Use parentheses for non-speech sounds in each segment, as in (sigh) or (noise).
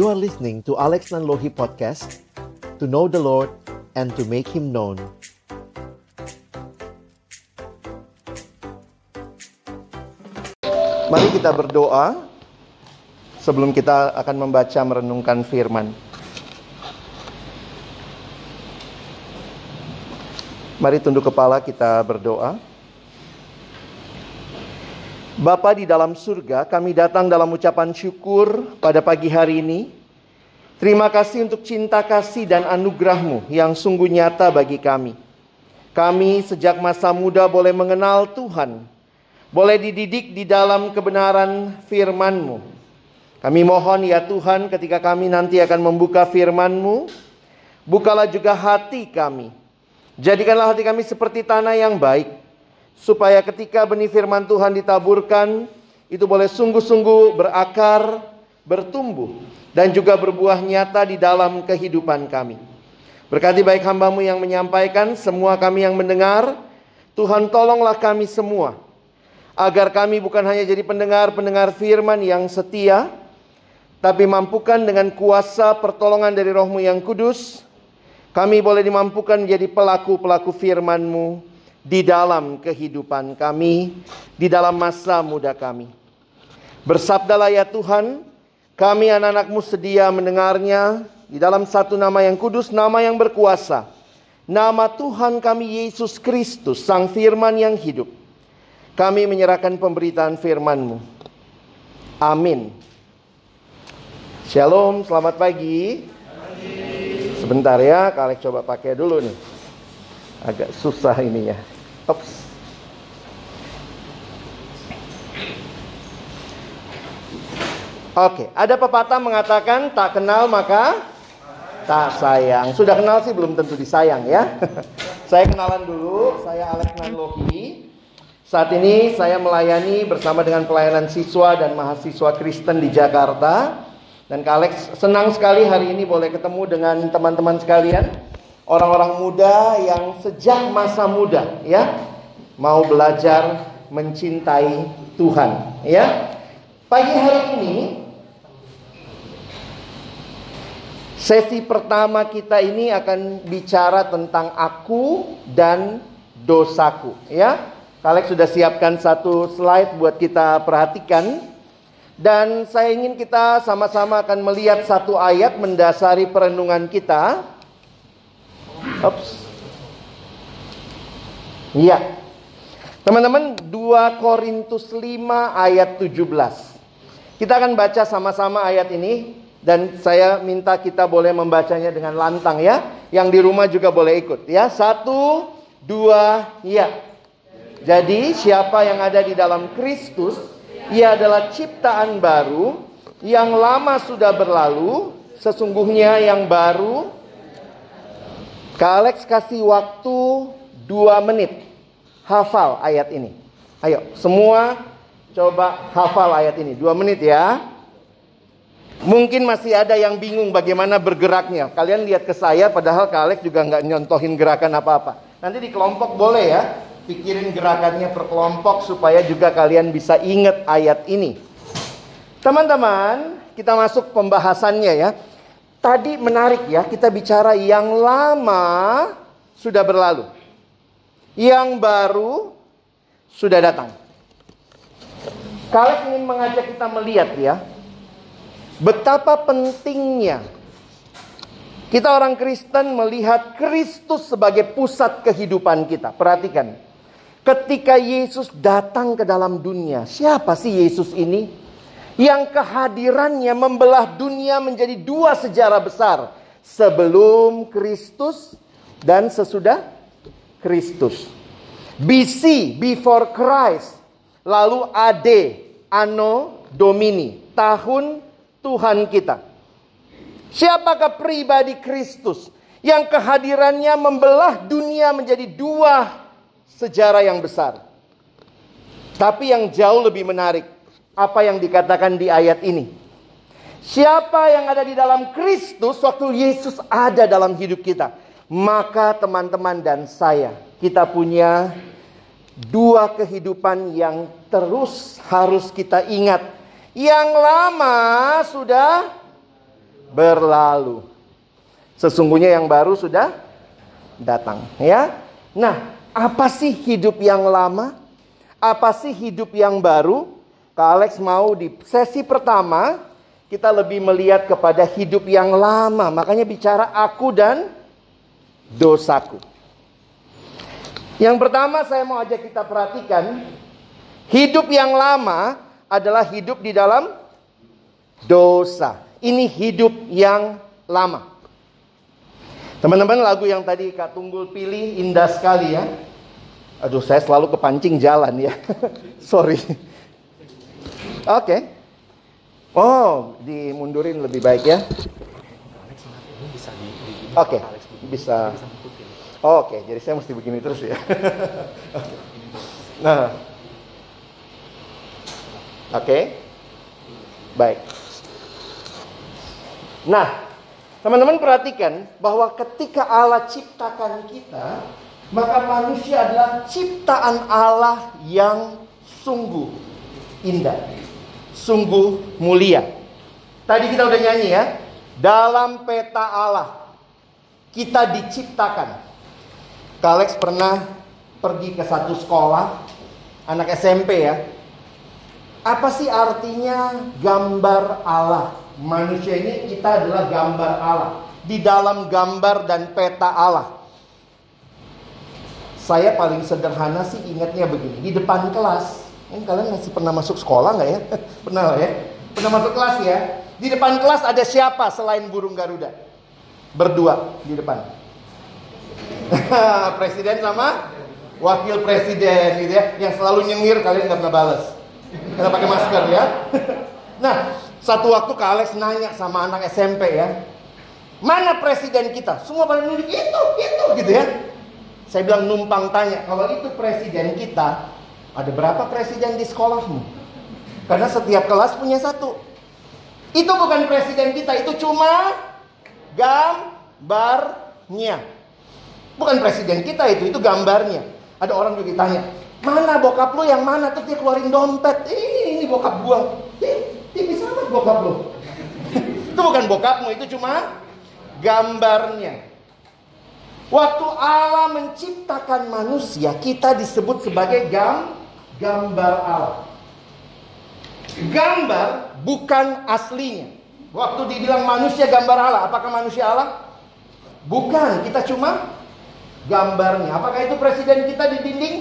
You are listening to Alex Nanlohi Podcast To know the Lord and to make Him known Mari kita berdoa sebelum kita akan membaca merenungkan firman. Mari tunduk kepala kita berdoa. Bapa di dalam surga, kami datang dalam ucapan syukur pada pagi hari ini. Terima kasih untuk cinta kasih dan anugerahmu yang sungguh nyata bagi kami. Kami sejak masa muda boleh mengenal Tuhan, boleh dididik di dalam kebenaran firman-Mu. Kami mohon ya Tuhan ketika kami nanti akan membuka firman-Mu, bukalah juga hati kami. Jadikanlah hati kami seperti tanah yang baik, supaya ketika benih firman Tuhan ditaburkan, itu boleh sungguh-sungguh berakar, bertumbuh, dan juga berbuah nyata di dalam kehidupan kami. Berkati baik hambamu yang menyampaikan, semua kami yang mendengar, Tuhan tolonglah kami semua, agar kami bukan hanya jadi pendengar-pendengar firman yang setia, tapi mampukan dengan kuasa pertolongan dari rohmu yang kudus, kami boleh dimampukan menjadi pelaku-pelaku firman-Mu di dalam kehidupan kami, di dalam masa muda kami. Bersabdalah ya Tuhan, kami anak-anakmu sedia mendengarnya di dalam satu nama yang kudus, nama yang berkuasa. Nama Tuhan kami Yesus Kristus, Sang Firman yang hidup. Kami menyerahkan pemberitaan firman-Mu. Amin. Shalom, selamat pagi. Sebentar ya, Kalek coba pakai dulu nih. Agak susah ininya. Ops. Oke, ada pepatah mengatakan tak kenal maka tak sayang. Sudah kenal sih belum tentu disayang ya. (laughs) saya kenalan dulu, saya Alex Nanlohi. Saat ini saya melayani bersama dengan pelayanan siswa dan mahasiswa Kristen di Jakarta. Dan Kak Alex senang sekali hari ini boleh ketemu dengan teman-teman sekalian, orang-orang muda yang sejak masa muda ya mau belajar mencintai Tuhan ya. Pagi hari ini sesi pertama kita ini akan bicara tentang aku dan dosaku ya. Kak Alex sudah siapkan satu slide buat kita perhatikan. Dan saya ingin kita sama-sama akan melihat satu ayat mendasari perenungan kita. Ups. Iya. Teman-teman, 2 Korintus 5 ayat 17. Kita akan baca sama-sama ayat ini dan saya minta kita boleh membacanya dengan lantang ya. Yang di rumah juga boleh ikut ya. Satu, dua, ya. Jadi siapa yang ada di dalam Kristus ia adalah ciptaan baru yang lama sudah berlalu, sesungguhnya yang baru. Kak Alex kasih waktu dua menit hafal ayat ini. Ayo, semua coba hafal ayat ini. Dua menit ya. Mungkin masih ada yang bingung bagaimana bergeraknya. Kalian lihat ke saya, padahal Kak Alex juga nggak nyontohin gerakan apa-apa. Nanti di kelompok boleh ya pikirin gerakannya per kelompok supaya juga kalian bisa ingat ayat ini. Teman-teman, kita masuk pembahasannya ya. Tadi menarik ya, kita bicara yang lama sudah berlalu. Yang baru sudah datang. Kalian ingin mengajak kita melihat ya, betapa pentingnya kita orang Kristen melihat Kristus sebagai pusat kehidupan kita. Perhatikan, Ketika Yesus datang ke dalam dunia, siapa sih Yesus ini? Yang kehadirannya membelah dunia menjadi dua sejarah besar. Sebelum Kristus dan sesudah Kristus. BC, before Christ. Lalu AD, Anno Domini, tahun Tuhan kita. Siapakah pribadi Kristus yang kehadirannya membelah dunia menjadi dua sejarah yang besar. Tapi yang jauh lebih menarik, apa yang dikatakan di ayat ini. Siapa yang ada di dalam Kristus waktu Yesus ada dalam hidup kita, maka teman-teman dan saya, kita punya dua kehidupan yang terus harus kita ingat. Yang lama sudah berlalu. Sesungguhnya yang baru sudah datang, ya. Nah, apa sih hidup yang lama? Apa sih hidup yang baru? Kak Alex mau di sesi pertama kita lebih melihat kepada hidup yang lama. Makanya bicara aku dan dosaku. Yang pertama saya mau ajak kita perhatikan, hidup yang lama adalah hidup di dalam dosa. Ini hidup yang lama. Teman-teman lagu yang tadi Kak Tunggul pilih indah sekali ya. Aduh saya selalu kepancing jalan ya. (laughs) Sorry. Oke. Okay. Oh, dimundurin lebih baik ya. Oke, okay. bisa. Oh, Oke, okay. jadi saya mesti begini terus ya. (laughs) nah, oke, okay. baik. Nah, teman-teman perhatikan bahwa ketika Allah ciptakan kita, maka manusia adalah ciptaan Allah yang sungguh indah sungguh mulia. Tadi kita udah nyanyi ya. Dalam peta Allah kita diciptakan. Kalex pernah pergi ke satu sekolah anak SMP ya. Apa sih artinya gambar Allah? Manusia ini kita adalah gambar Allah. Di dalam gambar dan peta Allah. Saya paling sederhana sih ingatnya begini. Di depan kelas ini kalian masih pernah masuk sekolah nggak ya? (laughs) pernah lah ya? Pernah masuk kelas ya? Di depan kelas ada siapa selain burung Garuda? Berdua di depan. (laughs) presiden sama wakil presiden gitu ya. Yang selalu nyengir kalian nggak pernah balas. Karena pakai masker ya. (laughs) nah, satu waktu Kak Alex nanya sama anak SMP ya. Mana presiden kita? Semua pada nunjuk itu, itu gitu ya. Saya bilang numpang tanya, kalau itu presiden kita, ada berapa presiden di sekolahmu? Karena setiap kelas punya satu. Itu bukan presiden kita, itu cuma gambarnya. Bukan presiden kita itu, itu gambarnya. Ada orang juga ditanya, mana bokap lu yang mana? Terus dia keluarin dompet. Ini, ini bokap gua. Tipis amat bokap lu. (laughs) itu bukan bokapmu, itu cuma gambarnya. Waktu Allah menciptakan manusia, kita disebut sebagai gam, gambar Allah. Gambar bukan aslinya. Waktu dibilang manusia gambar Allah, apakah manusia Allah? Bukan, kita cuma gambarnya. Apakah itu presiden kita di dinding?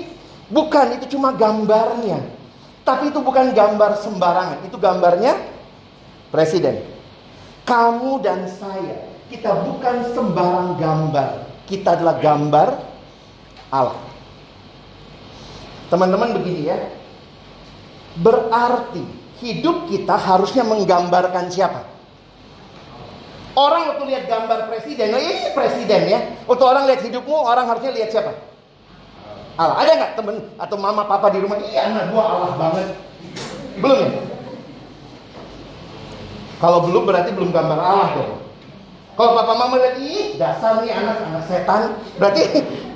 Bukan, itu cuma gambarnya. Tapi itu bukan gambar sembarangan, itu gambarnya presiden. Kamu dan saya, kita bukan sembarang gambar kita adalah gambar Allah. Teman-teman begini ya. Berarti hidup kita harusnya menggambarkan siapa? Orang waktu lihat gambar presiden, nah ini presiden ya. Waktu orang lihat hidupmu, orang harusnya lihat siapa? Allah. Ada nggak temen atau mama papa di rumah? Iya anak gua Allah banget. Belum ya? Kalau belum berarti belum gambar Allah dong. Kalau papa mama lihat, ih dasar nih anak anak setan, berarti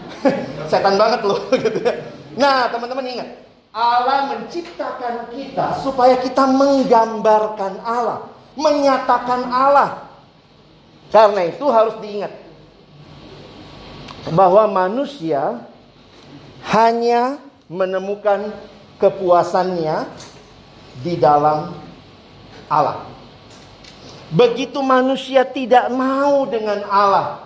(laughs) setan banget loh gitu ya. Nah teman-teman ingat, Allah menciptakan kita supaya kita menggambarkan Allah, menyatakan Allah. Karena itu harus diingat bahwa manusia hanya menemukan kepuasannya di dalam Allah. Begitu manusia tidak mau dengan Allah.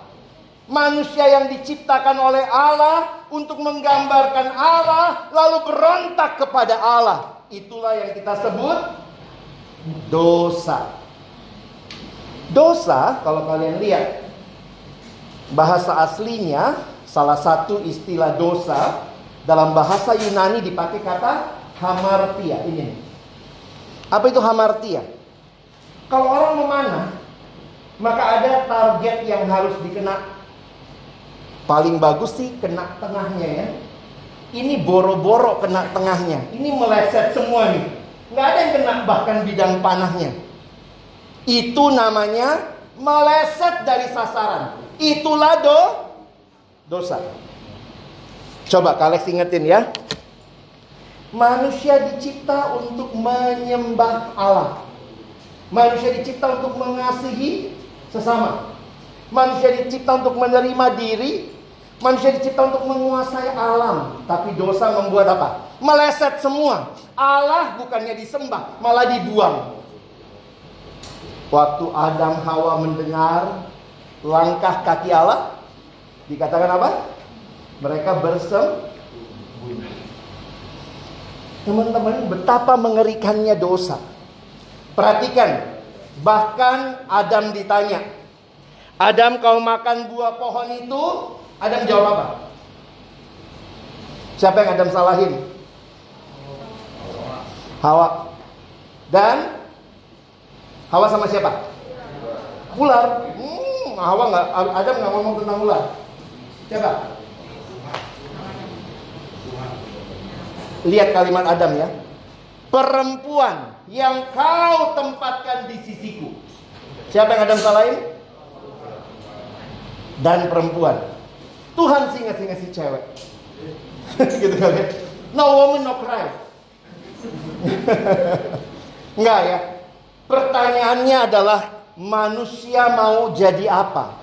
Manusia yang diciptakan oleh Allah untuk menggambarkan Allah lalu berontak kepada Allah. Itulah yang kita sebut dosa. Dosa kalau kalian lihat bahasa aslinya salah satu istilah dosa dalam bahasa Yunani dipakai kata hamartia ini. Apa itu hamartia? Kalau orang memanah, maka ada target yang harus dikena. Paling bagus sih kena tengahnya ya. Ini boro-boro kena tengahnya. Ini meleset semua nih. Nggak ada yang kena bahkan bidang panahnya. Itu namanya meleset dari sasaran. Itulah do dosa. Coba kalian ingetin ya. Manusia dicipta untuk menyembah Allah. Manusia dicipta untuk mengasihi Sesama. Manusia dicipta untuk menerima diri, manusia dicipta untuk menguasai alam, tapi dosa membuat apa? Meleset semua. Allah bukannya disembah, malah dibuang. Waktu Adam Hawa mendengar langkah kaki Allah, dikatakan apa? Mereka bersembunyi. Teman-teman, betapa mengerikannya dosa. Perhatikan, bahkan Adam ditanya, Adam kau makan buah pohon itu? Adam jawab apa? Siapa yang Adam salahin? Hawa. Dan Hawa sama siapa? Ular. Hmm, Hawa nggak, Adam nggak ngomong tentang ular. Siapa? Lihat kalimat Adam ya. Perempuan yang kau tempatkan di sisiku. Siapa yang Adam salahin? Dan perempuan. Tuhan sih ngasih-ngasih cewek. (laughs) gitu kan ya. No woman no cry. (laughs) Enggak ya. Pertanyaannya adalah manusia mau jadi apa?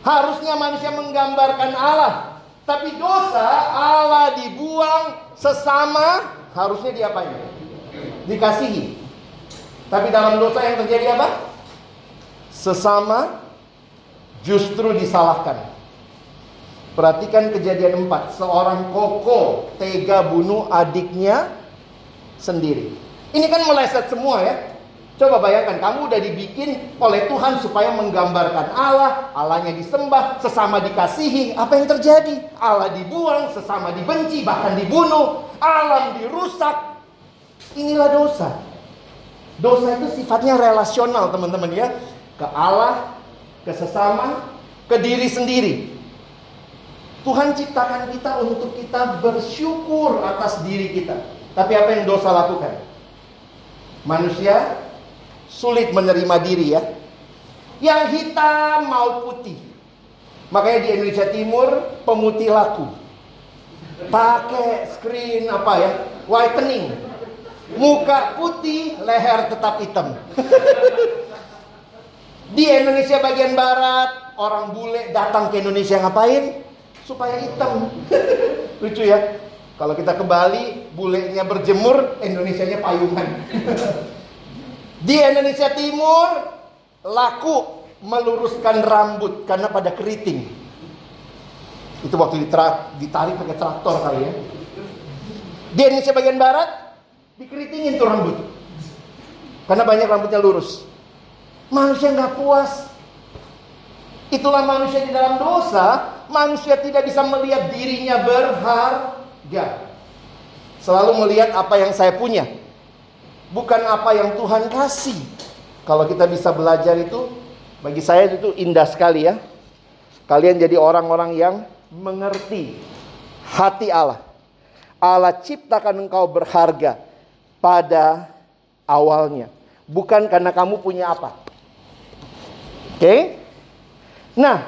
Harusnya manusia menggambarkan Allah. Tapi dosa Allah dibuang sesama harusnya diapain? Dikasihi. Tapi dalam dosa yang terjadi apa? Sesama justru disalahkan. Perhatikan kejadian 4. Seorang koko tega bunuh adiknya sendiri. Ini kan meleset semua ya. Coba bayangkan, kamu udah dibikin oleh Tuhan supaya menggambarkan Allah, Allahnya disembah, sesama dikasihi. Apa yang terjadi? Allah dibuang, sesama dibenci, bahkan dibunuh. Alam dirusak. Inilah dosa. Dosa itu sifatnya relasional teman-teman ya. Ke Allah, ke sesama, ke diri sendiri. Tuhan ciptakan kita untuk kita bersyukur atas diri kita. Tapi apa yang dosa lakukan? Manusia sulit menerima diri ya. Yang hitam mau putih. Makanya di Indonesia Timur pemutih laku. Pakai screen apa ya? Whitening. Muka putih, leher tetap hitam. (laughs) di Indonesia bagian barat, orang bule datang ke Indonesia ngapain? Supaya hitam. (laughs) Lucu ya. Kalau kita ke Bali, bulenya berjemur, Indonesianya payungan. (laughs) Di Indonesia Timur laku meluruskan rambut karena pada keriting. Itu waktu ditarik pakai traktor kali ya. Di Indonesia bagian barat dikeritingin tuh rambut. Karena banyak rambutnya lurus. Manusia nggak puas. Itulah manusia di dalam dosa. Manusia tidak bisa melihat dirinya berharga. Selalu melihat apa yang saya punya bukan apa yang Tuhan kasih. Kalau kita bisa belajar itu, bagi saya itu indah sekali ya. Kalian jadi orang-orang yang mengerti hati Allah. Allah ciptakan engkau berharga pada awalnya. Bukan karena kamu punya apa. Oke? Okay? Nah,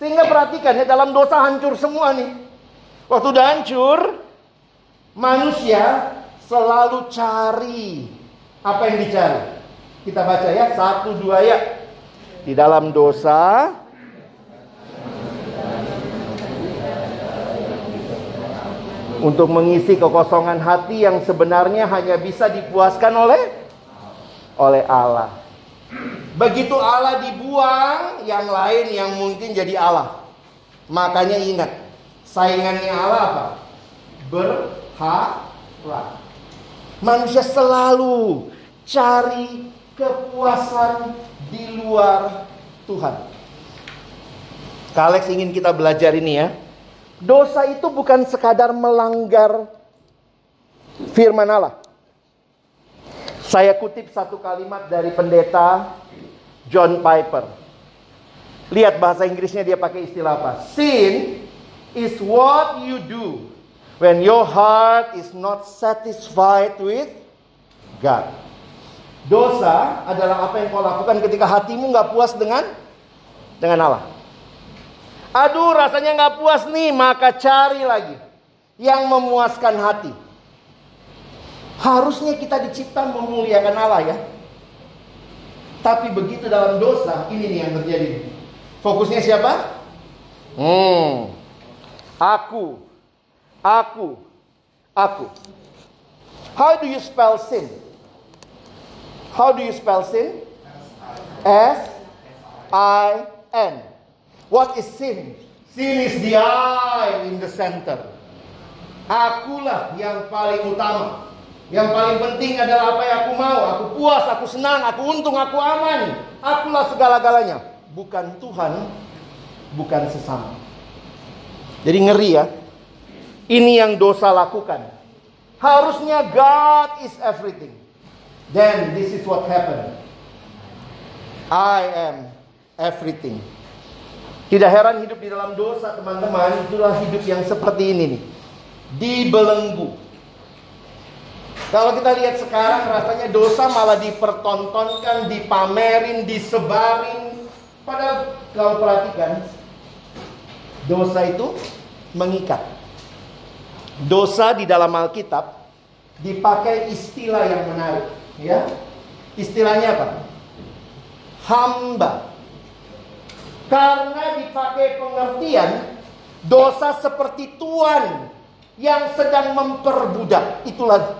sehingga perhatikan ya dalam dosa hancur semua nih. Waktu udah hancur, manusia selalu cari apa yang dicari. Kita baca ya, satu dua ya. Di dalam dosa untuk mengisi kekosongan hati yang sebenarnya hanya bisa dipuaskan oleh oleh Allah. Begitu Allah dibuang, yang lain yang mungkin jadi Allah. Makanya ingat, saingannya Allah apa? Berhala. Manusia selalu cari kepuasan di luar Tuhan. Kalex ingin kita belajar ini ya. Dosa itu bukan sekadar melanggar firman Allah. Saya kutip satu kalimat dari pendeta John Piper. Lihat bahasa Inggrisnya dia pakai istilah apa? Sin is what you do when your heart is not satisfied with God. Dosa adalah apa yang kau lakukan ketika hatimu nggak puas dengan dengan Allah. Aduh rasanya nggak puas nih, maka cari lagi yang memuaskan hati. Harusnya kita dicipta memuliakan Allah ya. Tapi begitu dalam dosa, ini nih yang terjadi. Fokusnya siapa? Hmm. Aku. Aku. Aku. How do you spell sin? How do you spell sin? S I N. What is sin? Sin is the I in the center. Akulah yang paling utama. Yang paling penting adalah apa yang aku mau. Aku puas, aku senang, aku untung, aku aman. Akulah segala-galanya. Bukan Tuhan, bukan sesama. Jadi ngeri ya. Ini yang dosa lakukan. Harusnya God is everything. Then this is what happened. I am everything. Tidak heran hidup di dalam dosa teman-teman Itulah hidup yang seperti ini nih Dibelenggu Kalau kita lihat sekarang rasanya dosa malah dipertontonkan Dipamerin, disebarin Padahal kalau perhatikan Dosa itu mengikat Dosa di dalam Alkitab Dipakai istilah yang menarik ya Istilahnya apa? Hamba karena dipakai pengertian dosa seperti tuan yang sedang memperbudak. Itulah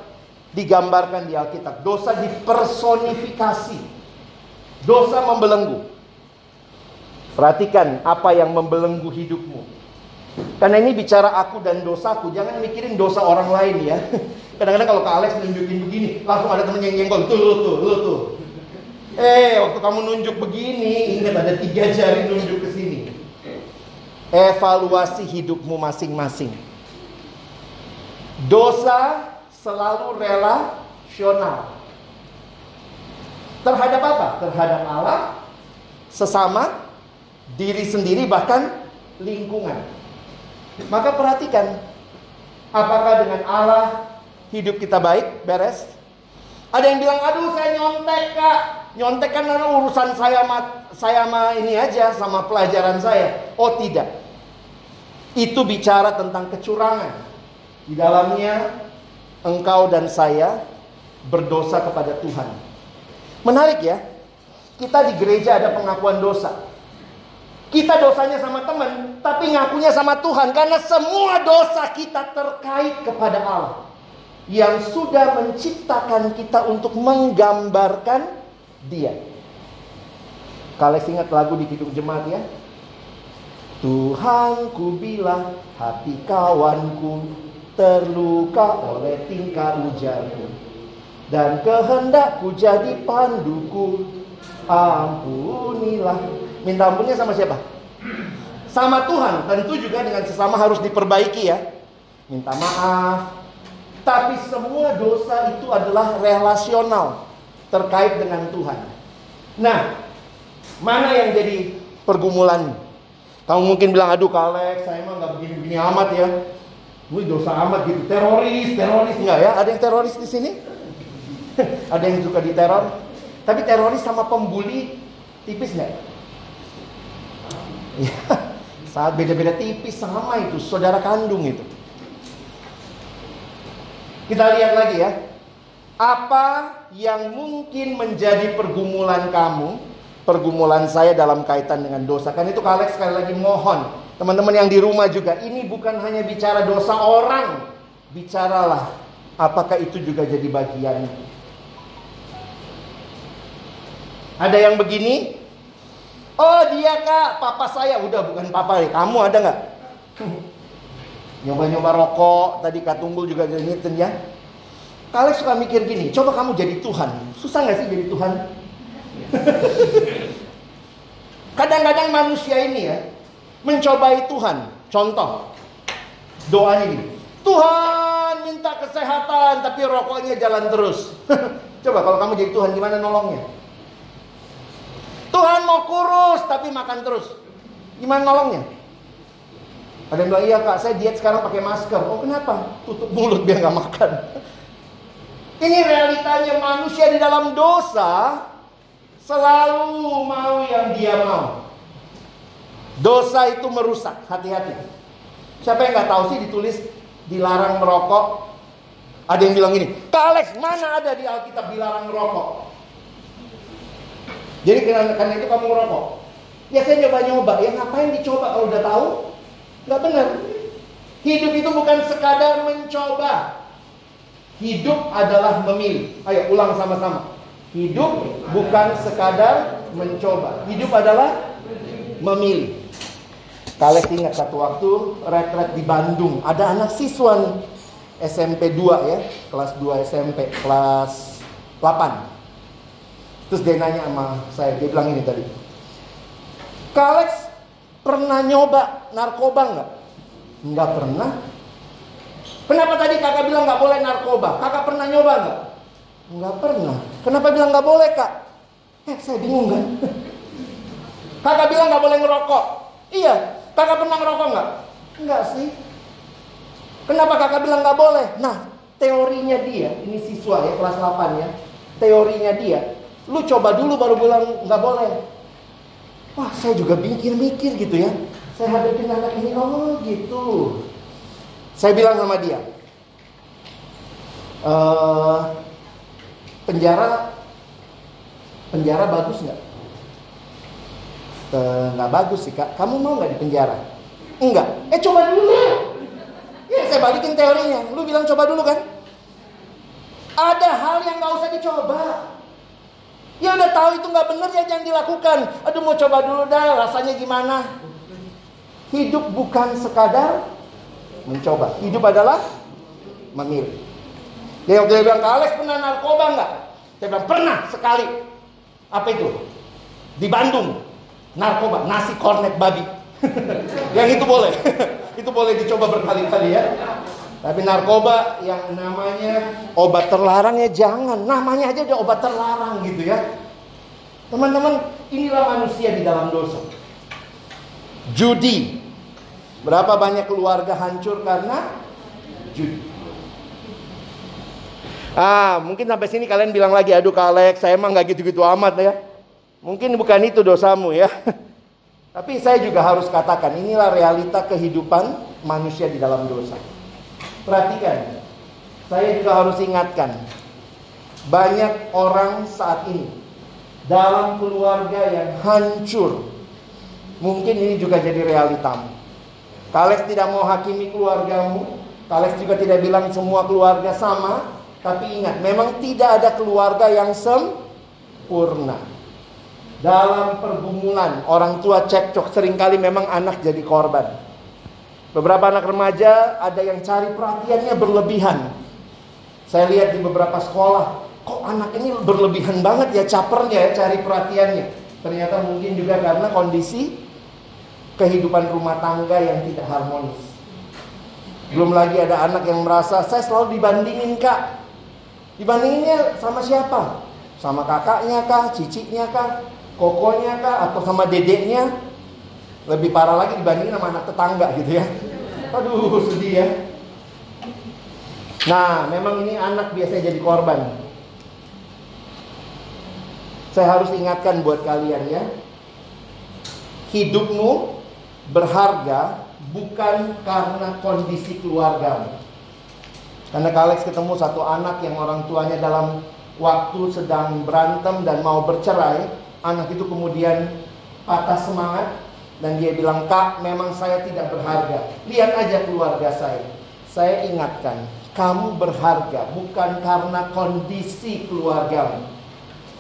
digambarkan di Alkitab. Dosa dipersonifikasi. Dosa membelenggu. Perhatikan apa yang membelenggu hidupmu. Karena ini bicara aku dan dosaku, jangan mikirin dosa orang lain ya. (laughs) Kadang-kadang kalau ke Alex nunjukin begini, langsung ada temen yang nyenggol, tuh, tuh, tuh, tuh. Eh, waktu kamu nunjuk begini, ingat ada tiga jari nunjuk ke sini. Evaluasi hidupmu masing-masing. Dosa selalu relasional. Terhadap apa? Terhadap Allah, sesama, diri sendiri, bahkan lingkungan. Maka perhatikan, apakah dengan Allah hidup kita baik, beres? Ada yang bilang, aduh saya nyontek kak. Nyontek kan urusan saya sama, saya sama ini aja, sama pelajaran saya. Oh tidak. Itu bicara tentang kecurangan. Di dalamnya engkau dan saya berdosa kepada Tuhan. Menarik ya. Kita di gereja ada pengakuan dosa. Kita dosanya sama teman, tapi ngakunya sama Tuhan karena semua dosa kita terkait kepada Allah yang sudah menciptakan kita untuk menggambarkan dia. Kalian ingat lagu di Kidung Jemaat ya? Tuhan ku bilang hati kawanku terluka oleh tingkah ujarku dan kehendakku jadi panduku. Ampunilah. Minta ampunnya sama siapa? Sama Tuhan. Tentu juga dengan sesama harus diperbaiki ya. Minta maaf. Tapi semua dosa itu adalah relasional terkait dengan Tuhan. Nah, mana yang jadi pergumulan? Kamu mungkin bilang, aduh Kalek, saya emang nggak begini-begini amat ya. Wih dosa amat gitu, teroris, teroris nggak ya? Ada yang teroris di sini? (laughs) Ada yang suka diteror? Tapi teroris sama pembuli tipis nggak? (laughs) Ya, saat beda-beda tipis sama itu, saudara kandung itu. Kita lihat lagi ya. Apa yang mungkin menjadi pergumulan kamu, pergumulan saya dalam kaitan dengan dosa. Kan itu Alex sekali lagi mohon. Teman-teman yang di rumah juga, ini bukan hanya bicara dosa orang. Bicaralah, apakah itu juga jadi bagian. Ada yang begini, oh dia kak, papa saya. Udah bukan papa ya, kamu ada nggak? (laughs) Nyoba-nyoba rokok, tadi Kak Tunggul juga ngingetin ya. Kalian suka mikir gini, coba kamu jadi Tuhan. Susah nggak sih jadi Tuhan? (laughs) Kadang-kadang manusia ini ya, mencobai Tuhan. Contoh, doanya ini. Tuhan minta kesehatan, tapi rokoknya jalan terus. (laughs) coba kalau kamu jadi Tuhan, gimana nolongnya? Tuhan mau kurus, tapi makan terus. Gimana nolongnya? Ada yang bilang, iya kak, saya diet sekarang pakai masker. Oh kenapa? Tutup mulut biar nggak makan. (laughs) Ini realitanya manusia di dalam dosa selalu mau yang dia mau. Dosa itu merusak, hati-hati. Siapa yang nggak tahu sih ditulis dilarang merokok? Ada yang bilang gini, Kak Alex, mana ada di Alkitab dilarang merokok? Jadi karena, itu kamu ngerokok. Ya saya nyoba-nyoba. Ya ngapain dicoba kalau udah tahu? Nggak benar. Hidup itu bukan sekadar mencoba. Hidup adalah memilih. Ayo ulang sama-sama. Hidup bukan sekadar mencoba. Hidup adalah memilih. Kalian ingat satu waktu retret di Bandung. Ada anak siswa. SMP 2 ya. Kelas 2 SMP. Kelas 8. Terus dia nanya sama saya. Dia bilang ini tadi. Kalex pernah nyoba narkoba nggak? Nggak pernah. Kenapa tadi kakak bilang nggak boleh narkoba? Kakak pernah nyoba nggak? Nggak pernah. Kenapa bilang nggak boleh kak? Eh saya bingung kan? (laughs) kakak bilang nggak boleh ngerokok. Iya. Kakak pernah ngerokok nggak? Nggak sih. Kenapa kakak bilang nggak boleh? Nah teorinya dia, ini siswa ya kelas 8 ya. Teorinya dia, lu coba dulu baru bilang nggak boleh. Wah, saya juga mikir-mikir gitu ya. Saya hadapin anak ini, oh gitu. Saya bilang sama dia, e, penjara, penjara bagus nggak? E, nggak bagus sih kak. Kamu mau nggak di penjara? Enggak. Eh coba dulu. Ya saya balikin teorinya. Lu bilang coba dulu kan? Ada hal yang nggak usah dicoba. Ya udah tahu itu nggak benar ya jangan dilakukan. Aduh mau coba dulu dah rasanya gimana. Hidup bukan sekadar mencoba. Hidup adalah memilih. Dia waktu dia bilang, Alex pernah narkoba nggak? Saya bilang, pernah sekali. Apa itu? Di Bandung. Narkoba, nasi kornet babi. (laughs) yang itu boleh. (laughs) itu boleh dicoba berkali-kali ya. Tapi narkoba yang namanya obat terlarang ya jangan. Namanya aja udah obat terlarang gitu ya. Teman-teman, inilah manusia di dalam dosa. Judi. Berapa banyak keluarga hancur karena judi. Ah, mungkin sampai sini kalian bilang lagi, aduh Kak Alex, saya emang nggak gitu-gitu amat ya. Mungkin bukan itu dosamu ya. (laughs) Tapi saya juga harus katakan, inilah realita kehidupan manusia di dalam dosa. Perhatikan, saya juga harus ingatkan, banyak orang saat ini dalam keluarga yang hancur. Mungkin ini juga jadi realitamu. Kalex tidak mau hakimi keluargamu. Kalex juga tidak bilang semua keluarga sama. Tapi ingat, memang tidak ada keluarga yang sempurna. Dalam pergumulan, orang tua cekcok sering kali memang anak jadi korban. Beberapa anak remaja ada yang cari perhatiannya berlebihan. Saya lihat di beberapa sekolah, kok anak ini berlebihan banget ya capernya ya cari perhatiannya. Ternyata mungkin juga karena kondisi kehidupan rumah tangga yang tidak harmonis. Belum lagi ada anak yang merasa saya selalu dibandingin kak. Dibandinginnya sama siapa? Sama kakaknya kah, ciciknya kah, kokonya kah, atau sama dedeknya? Lebih parah lagi dibandingin sama anak tetangga gitu ya. Aduh sedih ya. Nah memang ini anak biasanya jadi korban. Saya harus ingatkan buat kalian ya. Hidupmu berharga bukan karena kondisi keluargamu. Karena Kalex ketemu satu anak yang orang tuanya dalam waktu sedang berantem dan mau bercerai, anak itu kemudian patah semangat dan dia bilang, "Kak, memang saya tidak berharga. Lihat aja keluarga saya." Saya ingatkan, kamu berharga bukan karena kondisi keluargamu.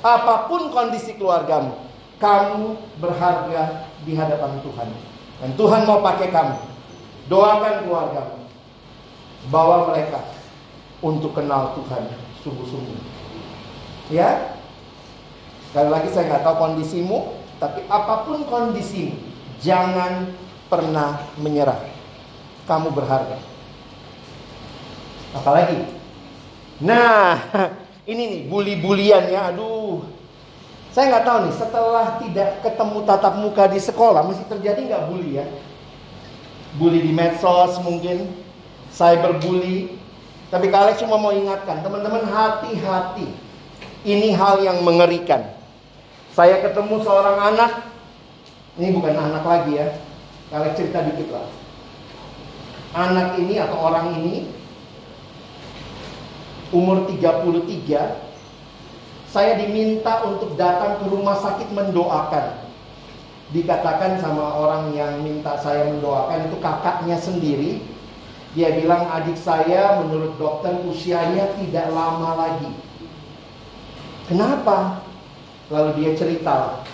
Apa pun kondisi keluargamu, kamu berharga di hadapan Tuhan. Dan Tuhan mau pakai kamu. Doakan keluargamu. Bawa mereka untuk kenal Tuhan sungguh-sungguh. Ya, sekali lagi saya nggak tahu kondisimu, tapi apa pun kondisimu, jangan pernah menyerah. Kamu berharga. Apalagi? Nah, (laughs) ini nih bully-bulian ya. Aduh, saya nggak tahu nih setelah tidak ketemu tatap muka di sekolah masih terjadi nggak bully ya? Bully di medsos mungkin, cyberbully. Tapi kalian cuma mau ingatkan teman-teman hati-hati. Ini hal yang mengerikan. Saya ketemu seorang anak, ini bukan anak lagi ya. Kalian cerita dikit lah. Anak ini atau orang ini umur 33 saya diminta untuk datang ke rumah sakit mendoakan. Dikatakan sama orang yang minta saya mendoakan itu kakaknya sendiri. Dia bilang adik saya menurut dokter usianya tidak lama lagi. Kenapa? Lalu dia cerita.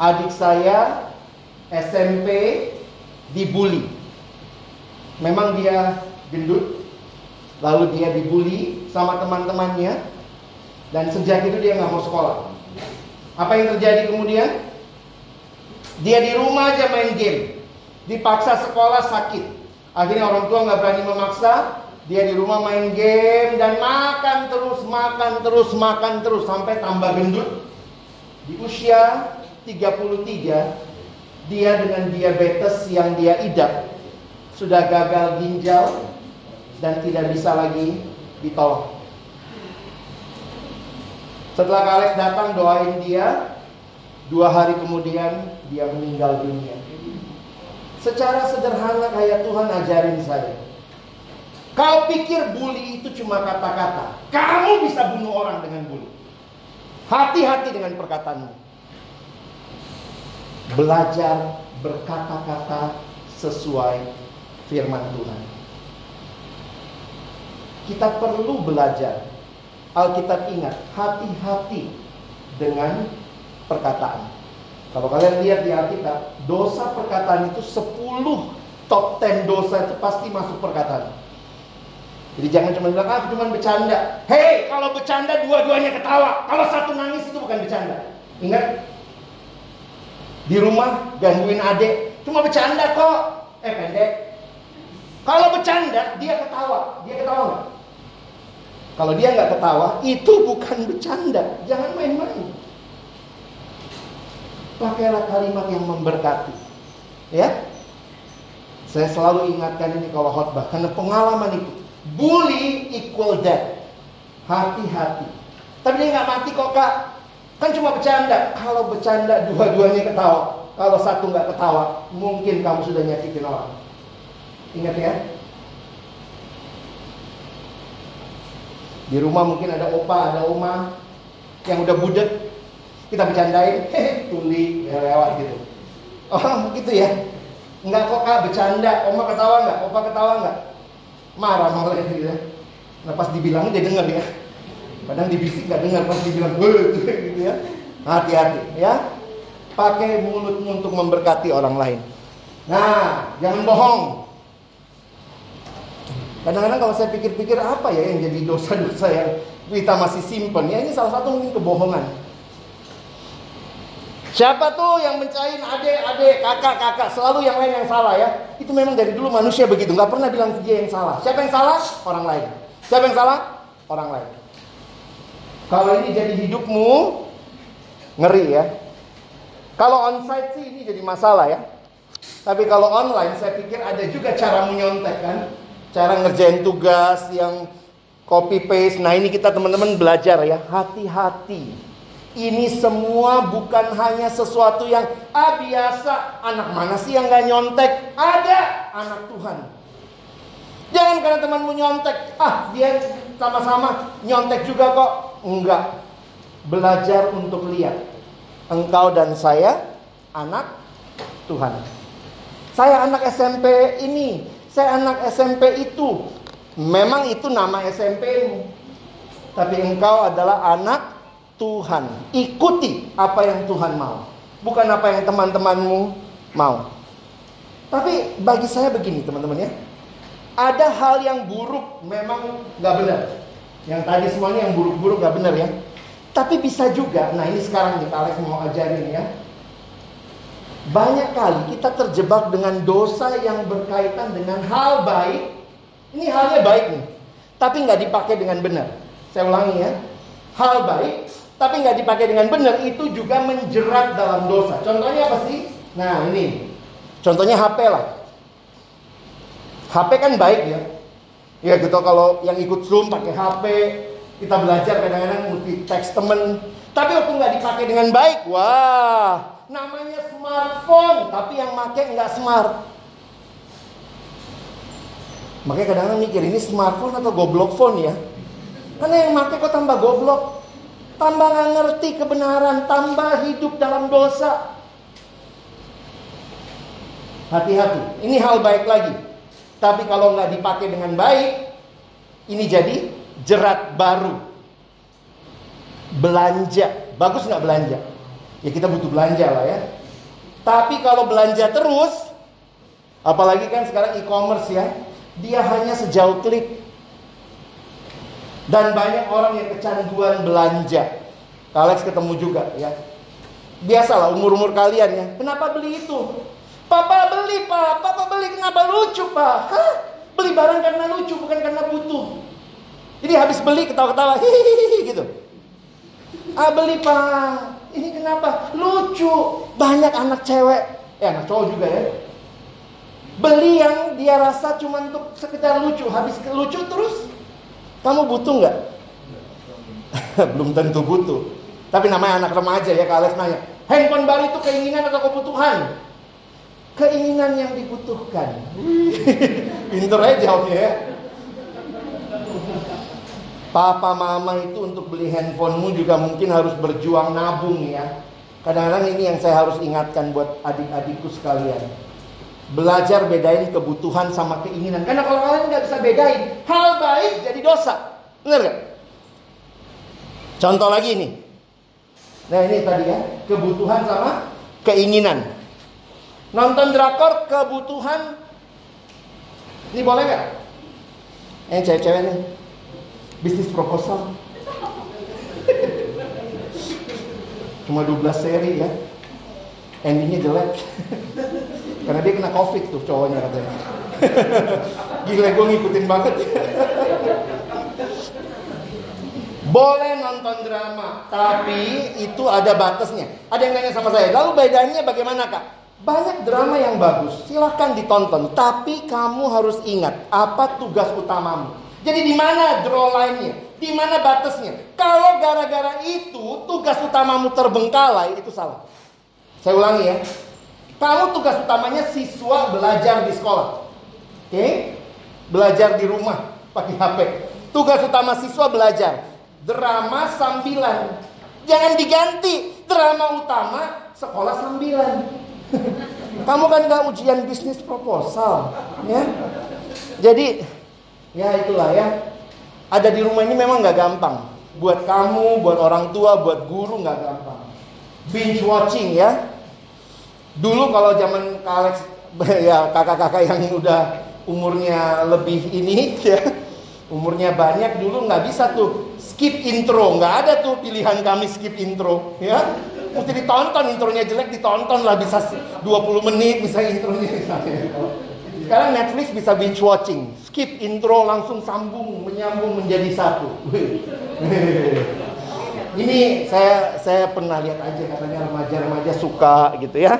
Adik saya SMP dibully. Memang dia gendut, lalu dia dibully sama teman-temannya, dan sejak itu dia nggak mau sekolah. Apa yang terjadi kemudian? Dia di rumah aja main game, dipaksa sekolah sakit. Akhirnya orang tua nggak berani memaksa, dia di rumah main game dan makan terus, makan terus, makan terus sampai tambah gendut. Di usia 33, dia dengan diabetes yang dia idap sudah gagal ginjal dan tidak bisa lagi ditolong. Setelah Kalex datang doain dia, dua hari kemudian dia meninggal dunia. Secara sederhana kayak Tuhan ajarin saya. Kau pikir bully itu cuma kata-kata. Kamu bisa bunuh orang dengan bully. Hati-hati dengan perkataanmu. Belajar berkata-kata sesuai firman Tuhan. Kita perlu belajar. Alkitab ingat, hati-hati dengan perkataan. Kalau kalian lihat di Alkitab, dosa perkataan itu 10 top 10 dosa itu pasti masuk perkataan. Jadi jangan cuma bilang, ah cuma bercanda. Hei, kalau bercanda dua-duanya ketawa. Kalau satu nangis itu bukan bercanda. Ingat, di rumah gangguin adik, cuma bercanda kok. Eh pendek, kalau bercanda, dia ketawa. Dia ketawa nggak? Kalau dia nggak ketawa, itu bukan bercanda. Jangan main-main. Pakailah kalimat yang memberkati. Ya, saya selalu ingatkan ini kalau khotbah karena pengalaman itu. Bully equal death. Hati-hati. Tapi dia nggak mati kok kak. Kan cuma bercanda. Kalau bercanda dua-duanya ketawa. Kalau satu nggak ketawa, mungkin kamu sudah nyakitin orang. Ingat ya. Di rumah mungkin ada opa, ada oma yang udah budek. Kita bercandain, hehe, tuli ya lewat gitu. Oh gitu ya. Enggak kok kak bercanda, oma ketawa nggak? Opa ketawa nggak? Marah malah gitu ya. Nah pas dibilang dia dengar ya. Kadang dibisik nggak dengar pas dibilang (laughs) gitu ya. Hati-hati ya. Pakai mulutmu untuk memberkati orang lain. Nah, jangan bohong. Kadang-kadang kalau saya pikir-pikir apa ya yang jadi dosa-dosa yang kita masih simpen ya ini salah satu mungkin kebohongan. Siapa tuh yang mencain adik, adik, kakak, kakak, selalu yang lain yang salah ya. Itu memang dari dulu manusia begitu, nggak pernah bilang dia yang salah. Siapa yang salah? Orang lain. Siapa yang salah? Orang lain. Kalau ini jadi hidupmu, ngeri ya. Kalau onsite sih ini jadi masalah ya. Tapi kalau online saya pikir ada juga cara menyontek kan cara ngerjain tugas yang copy paste. Nah, ini kita teman-teman belajar ya, hati-hati. Ini semua bukan hanya sesuatu yang ah biasa, anak mana sih yang gak nyontek? Ada anak Tuhan. Jangan karena temanmu nyontek, ah dia sama-sama nyontek juga kok. Enggak. Belajar untuk lihat. Engkau dan saya anak Tuhan. Saya anak SMP ini, saya anak SMP itu. Memang itu nama SMP-mu. Tapi engkau adalah anak Tuhan. Ikuti apa yang Tuhan mau. Bukan apa yang teman-temanmu mau. Tapi bagi saya begini teman-teman ya. Ada hal yang buruk memang nggak benar. Yang tadi semuanya yang buruk-buruk nggak benar ya. Tapi bisa juga, nah ini sekarang nih Alex mau ajarin ya. Banyak kali kita terjebak dengan dosa yang berkaitan dengan hal baik. Ini halnya baik nih, tapi nggak dipakai dengan benar. Saya ulangi ya, hal baik, tapi nggak dipakai dengan benar itu juga menjerat dalam dosa. Contohnya apa sih? Nah ini, contohnya HP lah. HP kan baik ya. Ya gitu kalau yang ikut Zoom pakai HP, kita belajar kadang-kadang mesti teks temen. Tapi waktu nggak dipakai dengan baik, wah, namanya smartphone, tapi yang pakai nggak smart. Makanya kadang-kadang mikir ini smartphone atau goblok phone ya. Karena yang pakai kok tambah goblok. Tambah nggak ngerti kebenaran, tambah hidup dalam dosa. Hati-hati, ini hal baik lagi. Tapi kalau nggak dipakai dengan baik, ini jadi jerat baru. Belanja, bagus nggak belanja? Ya kita butuh belanja lah ya. Tapi kalau belanja terus, apalagi kan sekarang e-commerce ya, dia hanya sejauh klik. Dan banyak orang yang kecanduan belanja. Alex ketemu juga ya. Biasalah umur-umur kalian ya. Kenapa beli itu? Papa beli pak, papa beli kenapa lucu pak? Hah? Beli barang karena lucu bukan karena butuh. Jadi habis beli ketawa-ketawa, gitu. Ah beli pak, ini kenapa? Lucu. Banyak anak cewek, eh anak cowok juga ya. Beli yang dia rasa cuma untuk sekedar lucu, habis lucu terus kamu butuh nggak? (laughs) Belum tentu butuh. Tapi namanya anak remaja ya, Kak Alex nanya. Handphone baru itu keinginan atau kebutuhan? Keinginan yang dibutuhkan. (laughs) Pinter aja jawabnya ya. Papa mama itu untuk beli handphonemu juga mungkin harus berjuang nabung ya. Kadang-kadang ini yang saya harus ingatkan buat adik-adikku sekalian. Belajar bedain kebutuhan sama keinginan. Karena kalau kalian nggak bisa bedain, hal baik jadi dosa. Benar gak? Contoh lagi nih. Nah ini tadi ya, kebutuhan sama keinginan. Nonton drakor kebutuhan. Ini boleh nggak? Eh cewek-cewek nih. Bisnis proposal. (laughs) Cuma 12 seri ya. Endingnya jelek. Karena dia kena covid tuh cowoknya katanya. Gila gue ngikutin banget. Boleh nonton drama, tapi itu ada batasnya. Ada yang nanya sama saya, lalu bedanya bagaimana kak? Banyak drama yang bagus, silahkan ditonton. Tapi kamu harus ingat apa tugas utamamu. Jadi di mana draw line-nya? Di mana batasnya? Kalau gara-gara itu tugas utamamu terbengkalai, itu salah. Saya ulangi ya. Kamu tugas utamanya siswa belajar di sekolah. Oke? Okay? Belajar di rumah pakai HP. Tugas utama siswa belajar drama sambilan. Jangan diganti drama utama sekolah sambilan. (laughs) Kamu kan gak ujian bisnis proposal, ya. Jadi ya itulah ya. Ada di rumah ini memang nggak gampang. Buat kamu, buat orang tua, buat guru nggak gampang. Binge watching ya. Dulu kalau zaman Alex (laughs) ya kakak-kakak yang udah umurnya lebih ini (laughs) ya umurnya banyak dulu nggak bisa tuh skip intro. Nggak ada tuh pilihan kami skip intro ya. Mesti ditonton intronya jelek ditonton lah bisa 20 menit bisa intronya. Misalnya (laughs) sekarang Netflix bisa binge watching. Skip intro langsung sambung menyambung menjadi satu. Ini saya saya pernah lihat aja katanya remaja-remaja suka gitu ya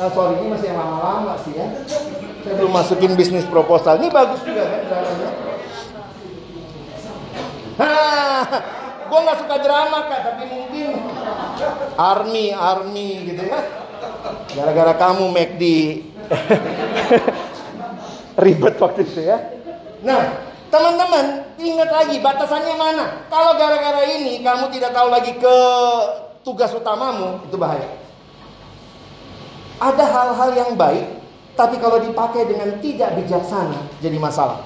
uh, sorry ini masih yang lama-lama sih ya saya belum masukin bisnis proposal ini bagus juga kan dramanya (laughs) gue nggak suka drama kak, tapi mungkin army, army gitu ya. Gara-gara kamu di (laughs) ribet waktu itu ya. Nah, teman-teman ingat lagi batasannya mana. Kalau gara-gara ini kamu tidak tahu lagi ke tugas utamamu, itu bahaya. Ada hal-hal yang baik, tapi kalau dipakai dengan tidak bijaksana, jadi masalah.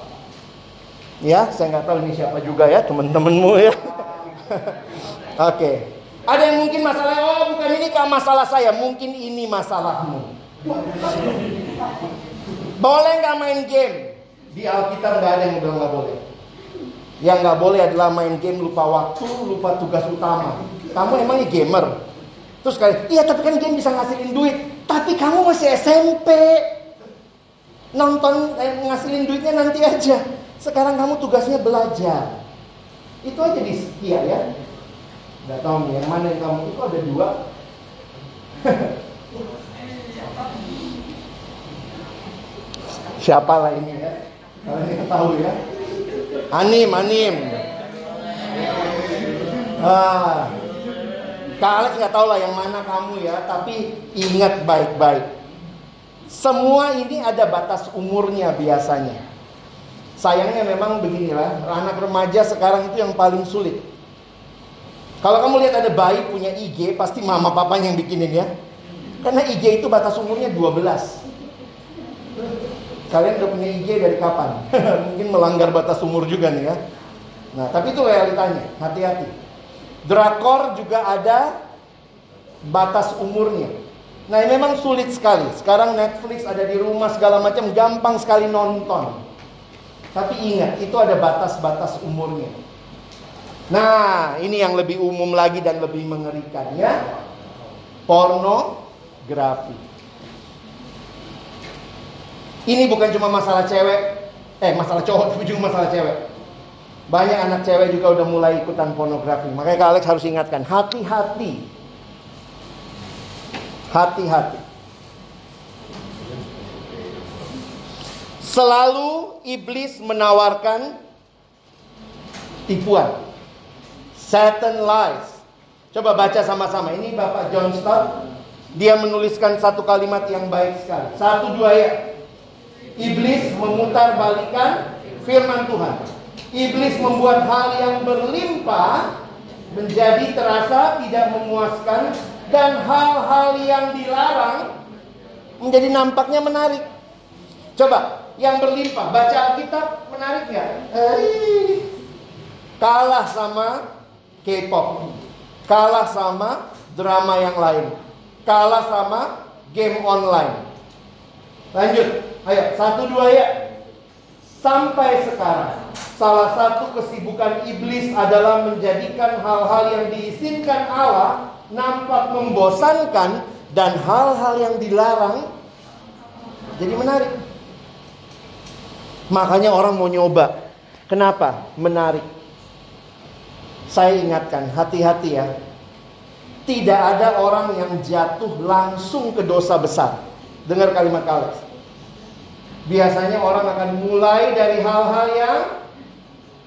Ya, saya nggak tahu ini siapa juga ya, teman-temanmu ya. (laughs) Oke. Okay. Ada yang mungkin masalah, oh bukan ini kah masalah saya, mungkin ini masalahmu. Boleh nggak main game? Di Alkitab nggak ada yang bilang nggak boleh. Yang nggak boleh adalah main game lupa waktu, lupa tugas utama. Kamu emangnya gamer? Terus kalian, iya tapi kan game bisa ngasilin duit. Tapi kamu masih SMP. Nonton eh, ngasilin duitnya nanti aja. Sekarang kamu tugasnya belajar. Itu aja di setia ya. Gak tahu nih yang mana yang kamu itu ada dua. (laughs) Siapa lah ini ya? Kalian tahu ya. Anim, anim. Ah, Kak Alex nggak tahu lah yang mana kamu ya, tapi ingat baik-baik. Semua ini ada batas umurnya biasanya. Sayangnya memang beginilah, anak remaja sekarang itu yang paling sulit. Kalau kamu lihat ada bayi punya IG, pasti mama papanya yang bikinin ya. Karena IG itu batas umurnya 12. Kalian udah punya IG dari kapan? (laughs) Mungkin melanggar batas umur juga nih ya. Nah, tapi itu realitanya, hati-hati. Drakor juga ada batas umurnya. Nah, ini memang sulit sekali. Sekarang Netflix ada di rumah segala macam, gampang sekali nonton. Tapi ingat, itu ada batas-batas umurnya. Nah, ini yang lebih umum lagi dan lebih mengerikan ya. Pornografi. Ini bukan cuma masalah cewek, eh masalah cowok, (laughs) tapi juga masalah cewek. Banyak anak cewek juga udah mulai ikutan pornografi. Makanya Kak Alex harus ingatkan, hati-hati. Hati-hati. Selalu iblis menawarkan tipuan. Satan lies. Coba baca sama-sama. Ini Bapak John Stott. Dia menuliskan satu kalimat yang baik sekali. Satu dua ya. Iblis memutar balikan firman Tuhan. Iblis membuat hal yang berlimpah menjadi terasa tidak memuaskan dan hal-hal yang dilarang menjadi nampaknya menarik. Coba, yang berlimpah, baca Alkitab menarik nggak? Eh, kalah sama K-pop. Kalah sama drama yang lain. Kalah sama game online. Lanjut. Ayo, satu dua ya. Sampai sekarang, salah satu kesibukan iblis adalah menjadikan hal-hal yang diizinkan Allah nampak membosankan dan hal-hal yang dilarang jadi menarik. Makanya orang mau nyoba. Kenapa? Menarik. Saya ingatkan, hati-hati ya. Tidak ada orang yang jatuh langsung ke dosa besar. Dengar kalimat Alex. Biasanya orang akan mulai dari hal-hal yang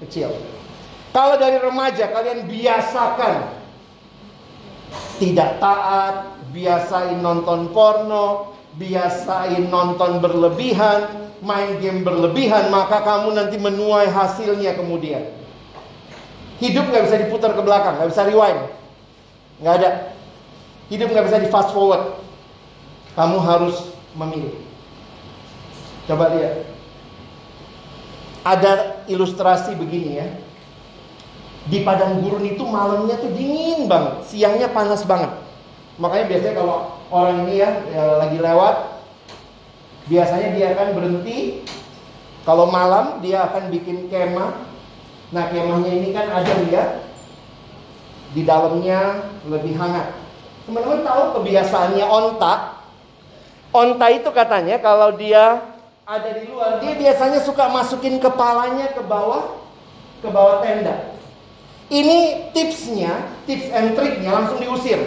kecil. Kalau dari remaja kalian biasakan tidak taat, biasain nonton porno, biasain nonton berlebihan, main game berlebihan, maka kamu nanti menuai hasilnya kemudian. Hidup nggak bisa diputar ke belakang, nggak bisa rewind, nggak ada. Hidup nggak bisa di fast forward. Kamu harus memilih. Coba lihat. Ada ilustrasi begini ya. Di padang gurun itu malamnya tuh dingin banget, siangnya panas banget. Makanya biasanya kalau orang ini ya, ya lagi lewat, biasanya dia akan berhenti. Kalau malam dia akan bikin kemah Nah kemahnya ini kan ada ya di dalamnya lebih hangat. Teman-teman tahu kebiasaannya onta? Onta itu katanya kalau dia ada di luar, dia biasanya suka masukin kepalanya ke bawah, ke bawah tenda. Ini tipsnya, tips and triknya langsung diusir.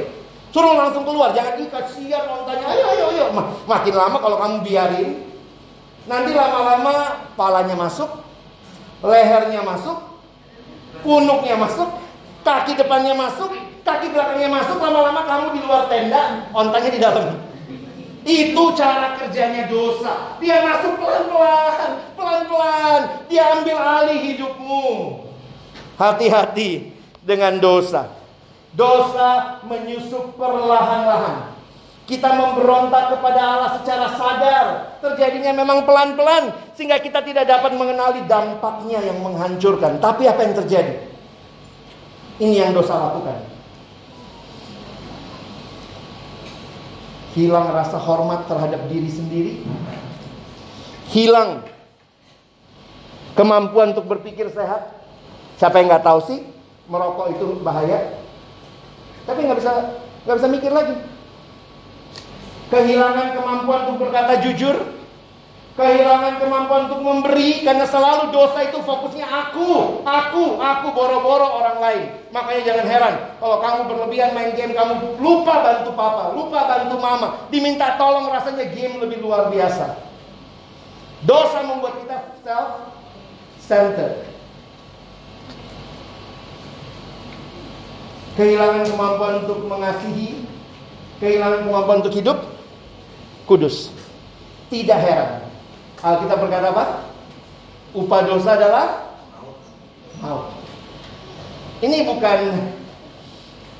Suruh langsung keluar, jangan ikat siar ontanya. Ayo, ayo, ayo. Makin lama kalau kamu biarin, nanti lama-lama palanya masuk, lehernya masuk, punuknya masuk, kaki depannya masuk, kaki belakangnya masuk, lama-lama kamu di luar tenda, ontanya di dalam. Itu cara kerjanya dosa. Dia masuk pelan-pelan, pelan-pelan. Dia ambil alih hidupmu. Hati-hati dengan dosa. Dosa menyusup perlahan-lahan. Kita memberontak kepada Allah secara sadar. Terjadinya memang pelan-pelan. Sehingga kita tidak dapat mengenali dampaknya yang menghancurkan. Tapi apa yang terjadi? Ini yang dosa lakukan. Hilang rasa hormat terhadap diri sendiri. Hilang kemampuan untuk berpikir sehat. Siapa yang nggak tahu sih merokok itu bahaya? Tapi nggak bisa nggak bisa mikir lagi. Kehilangan kemampuan untuk berkata jujur, kehilangan kemampuan untuk memberi karena selalu dosa itu fokusnya aku, aku, aku boro-boro orang lain. Makanya jangan heran kalau kamu berlebihan main game kamu lupa bantu papa, lupa bantu mama, diminta tolong rasanya game lebih luar biasa. Dosa membuat kita self centered. Kehilangan kemampuan untuk mengasihi, kehilangan kemampuan untuk hidup kudus. Tidak heran Alkitab berkata apa? Upah dosa adalah maut. Ini bukan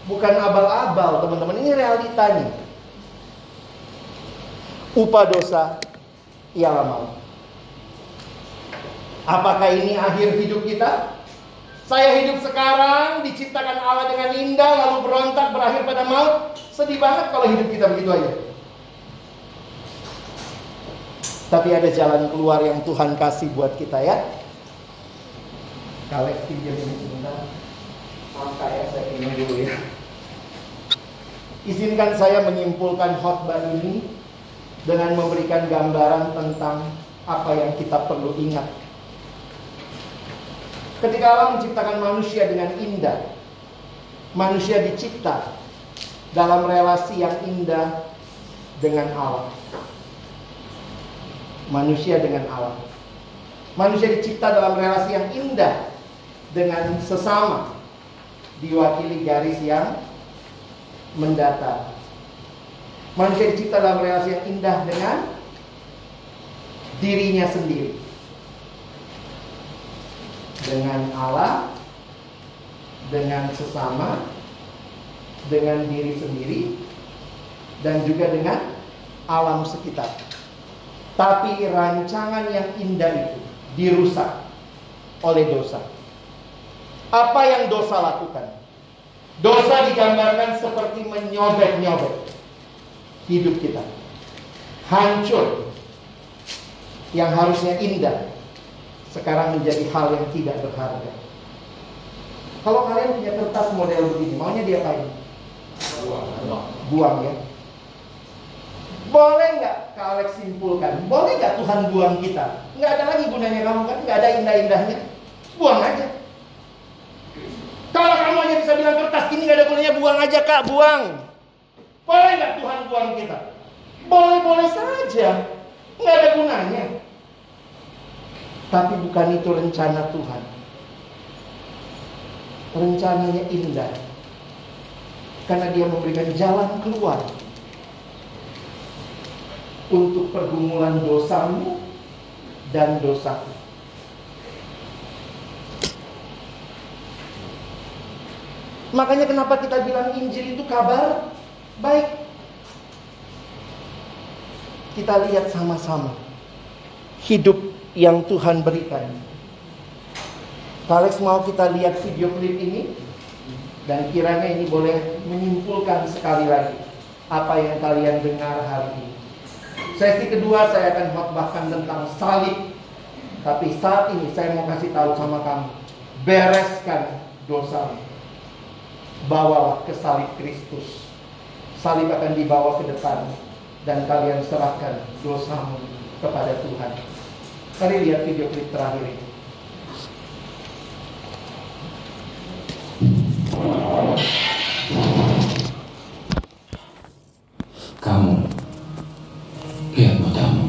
Bukan abal-abal, teman-teman. Ini realitanya. Upah dosa ialah maut. Apakah ini akhir hidup kita? Saya hidup sekarang, diciptakan Allah dengan indah, lalu berontak berakhir pada maut. Sedih banget kalau hidup kita begitu aja. Tapi ada jalan keluar yang Tuhan kasih buat kita ya. Kalau pinjam ini sebentar. Maaf ya, saya ini dulu ya. Izinkan saya menyimpulkan khotbah ini dengan memberikan gambaran tentang apa yang kita perlu ingat. Ketika Allah menciptakan manusia dengan indah, manusia dicipta dalam relasi yang indah dengan Allah. Manusia dengan Allah. Manusia dicipta dalam relasi yang indah dengan sesama, diwakili garis yang mendatar Manusia dicipta dalam relasi yang indah dengan dirinya sendiri. Dengan Allah, dengan sesama, dengan diri sendiri, dan juga dengan alam sekitar. Tapi rancangan yang indah itu dirusak oleh dosa. Apa yang dosa lakukan? Dosa digambarkan seperti menyobek-nyobek hidup kita. Hancur. Yang harusnya indah. Sekarang menjadi hal yang tidak berharga. Kalau kalian punya kertas model begini, maunya dia diapain? Buang. Buang ya. Boleh nggak Kak simpulkan? Boleh nggak Tuhan buang kita? Nggak ada lagi gunanya kamu kan? Nggak ada indah-indahnya. Buang aja. Kalau kamu hanya bisa bilang kertas ini nggak ada gunanya, buang aja kak, buang. Boleh nggak Tuhan buang kita? Boleh-boleh saja. Nggak ada gunanya. Tapi bukan itu rencana Tuhan. Rencananya indah. Karena dia memberikan jalan keluar. Untuk pergumulan dosamu dan dosaku. Makanya kenapa kita bilang Injil itu kabar Baik. Kita lihat sama-sama hidup yang Tuhan berikan. Alex mau kita lihat video klip ini dan kiranya ini boleh menyimpulkan sekali lagi apa yang kalian dengar hari ini. Sesi kedua saya akan khotbahkan tentang salib. Tapi saat ini saya mau kasih tahu sama kamu, bereskan dosamu. Bawalah ke salib Kristus salib akan dibawa ke depan dan kalian serahkan dosamu kepada Tuhan. Mari lihat video klip terakhir ini. Kamu Kèm.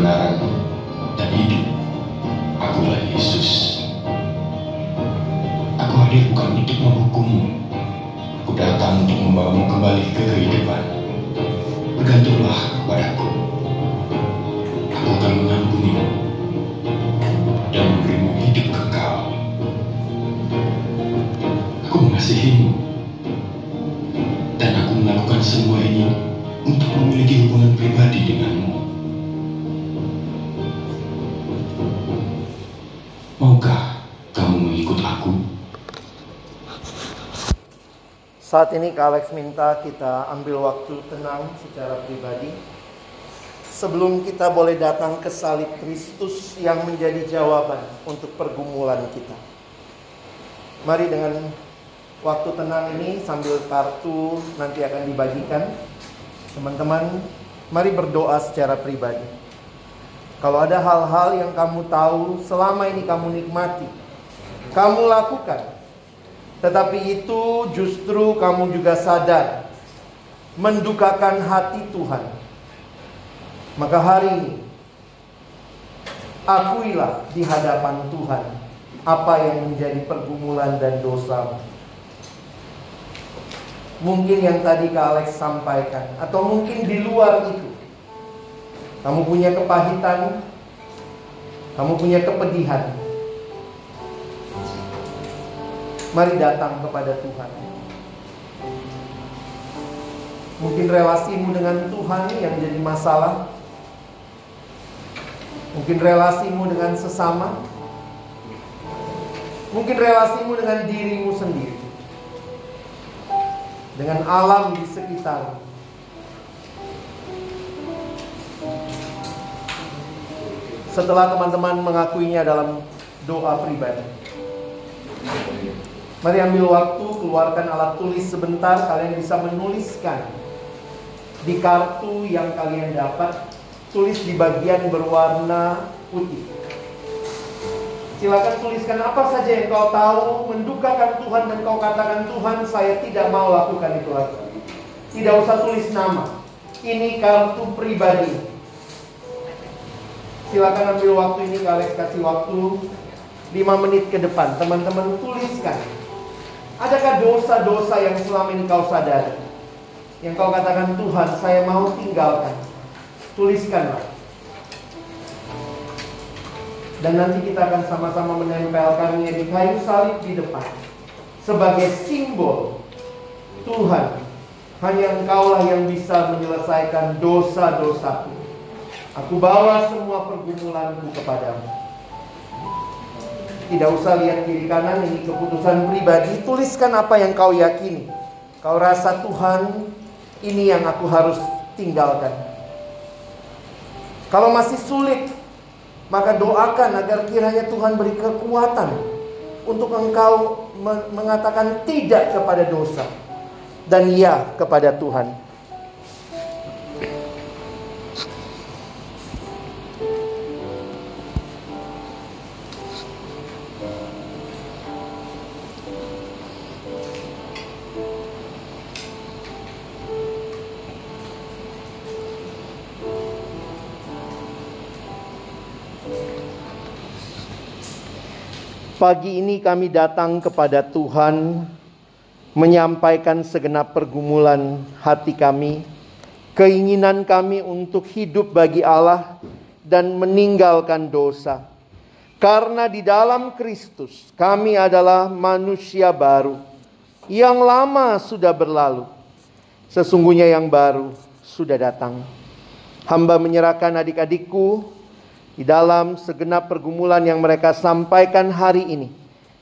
Kebenaran, dan hidup. Akulah Yesus. Aku hadir bukan untuk menghukummu. Aku datang untuk membawamu kembali ke kehidupan. Bergantunglah Saat ini Kak Alex minta kita ambil waktu tenang secara pribadi. Sebelum kita boleh datang ke salib Kristus yang menjadi jawaban untuk pergumulan kita. Mari dengan waktu tenang ini sambil kartu nanti akan dibagikan. Teman-teman, mari berdoa secara pribadi. Kalau ada hal-hal yang kamu tahu selama ini kamu nikmati, kamu lakukan, tetapi itu justru kamu juga sadar mendukakan hati Tuhan. Maka hari ini akuilah di hadapan Tuhan apa yang menjadi pergumulan dan dosamu. Mungkin yang tadi Kak Alex sampaikan atau mungkin di luar itu. Kamu punya kepahitan, kamu punya kepedihan, Mari datang kepada Tuhan. Mungkin relasimu dengan Tuhan yang jadi masalah. Mungkin relasimu dengan sesama. Mungkin relasimu dengan dirimu sendiri. Dengan alam di sekitar. Setelah teman-teman mengakuinya dalam doa pribadi. Mari ambil waktu, keluarkan alat tulis sebentar. Kalian bisa menuliskan di kartu yang kalian dapat. Tulis di bagian berwarna putih. Silakan tuliskan apa saja yang kau tahu, mendukakan Tuhan dan kau katakan Tuhan saya tidak mau lakukan itu lagi. Tidak usah tulis nama. Ini kartu pribadi. Silakan ambil waktu ini, kalian kasih waktu 5 menit ke depan. Teman-teman tuliskan Adakah dosa-dosa yang selama ini kau sadari? Yang kau katakan Tuhan, saya mau tinggalkan. Tuliskanlah. Dan nanti kita akan sama-sama menempelkannya di kayu salib di depan. Sebagai simbol Tuhan, hanya engkaulah yang bisa menyelesaikan dosa-dosaku. Aku bawa semua pergumulanku kepadamu. Tidak usah lihat kiri kanan ini keputusan pribadi. Tuliskan apa yang kau yakini. Kau rasa Tuhan ini yang aku harus tinggalkan. Kalau masih sulit, maka doakan agar kiranya Tuhan beri kekuatan untuk engkau mengatakan tidak kepada dosa dan ya kepada Tuhan. Pagi ini kami datang kepada Tuhan menyampaikan segenap pergumulan hati kami, keinginan kami untuk hidup bagi Allah dan meninggalkan dosa. Karena di dalam Kristus kami adalah manusia baru. Yang lama sudah berlalu. Sesungguhnya yang baru sudah datang. Hamba menyerahkan adik-adikku di dalam segenap pergumulan yang mereka sampaikan hari ini.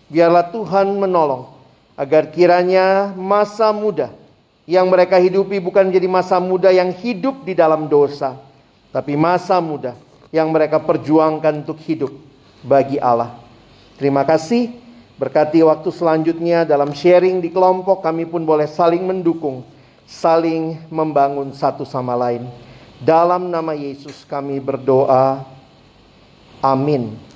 Biarlah Tuhan menolong agar kiranya masa muda yang mereka hidupi bukan menjadi masa muda yang hidup di dalam dosa, tapi masa muda yang mereka perjuangkan untuk hidup bagi Allah. Terima kasih. Berkati waktu selanjutnya dalam sharing di kelompok kami pun boleh saling mendukung, saling membangun satu sama lain. Dalam nama Yesus kami berdoa. Amin.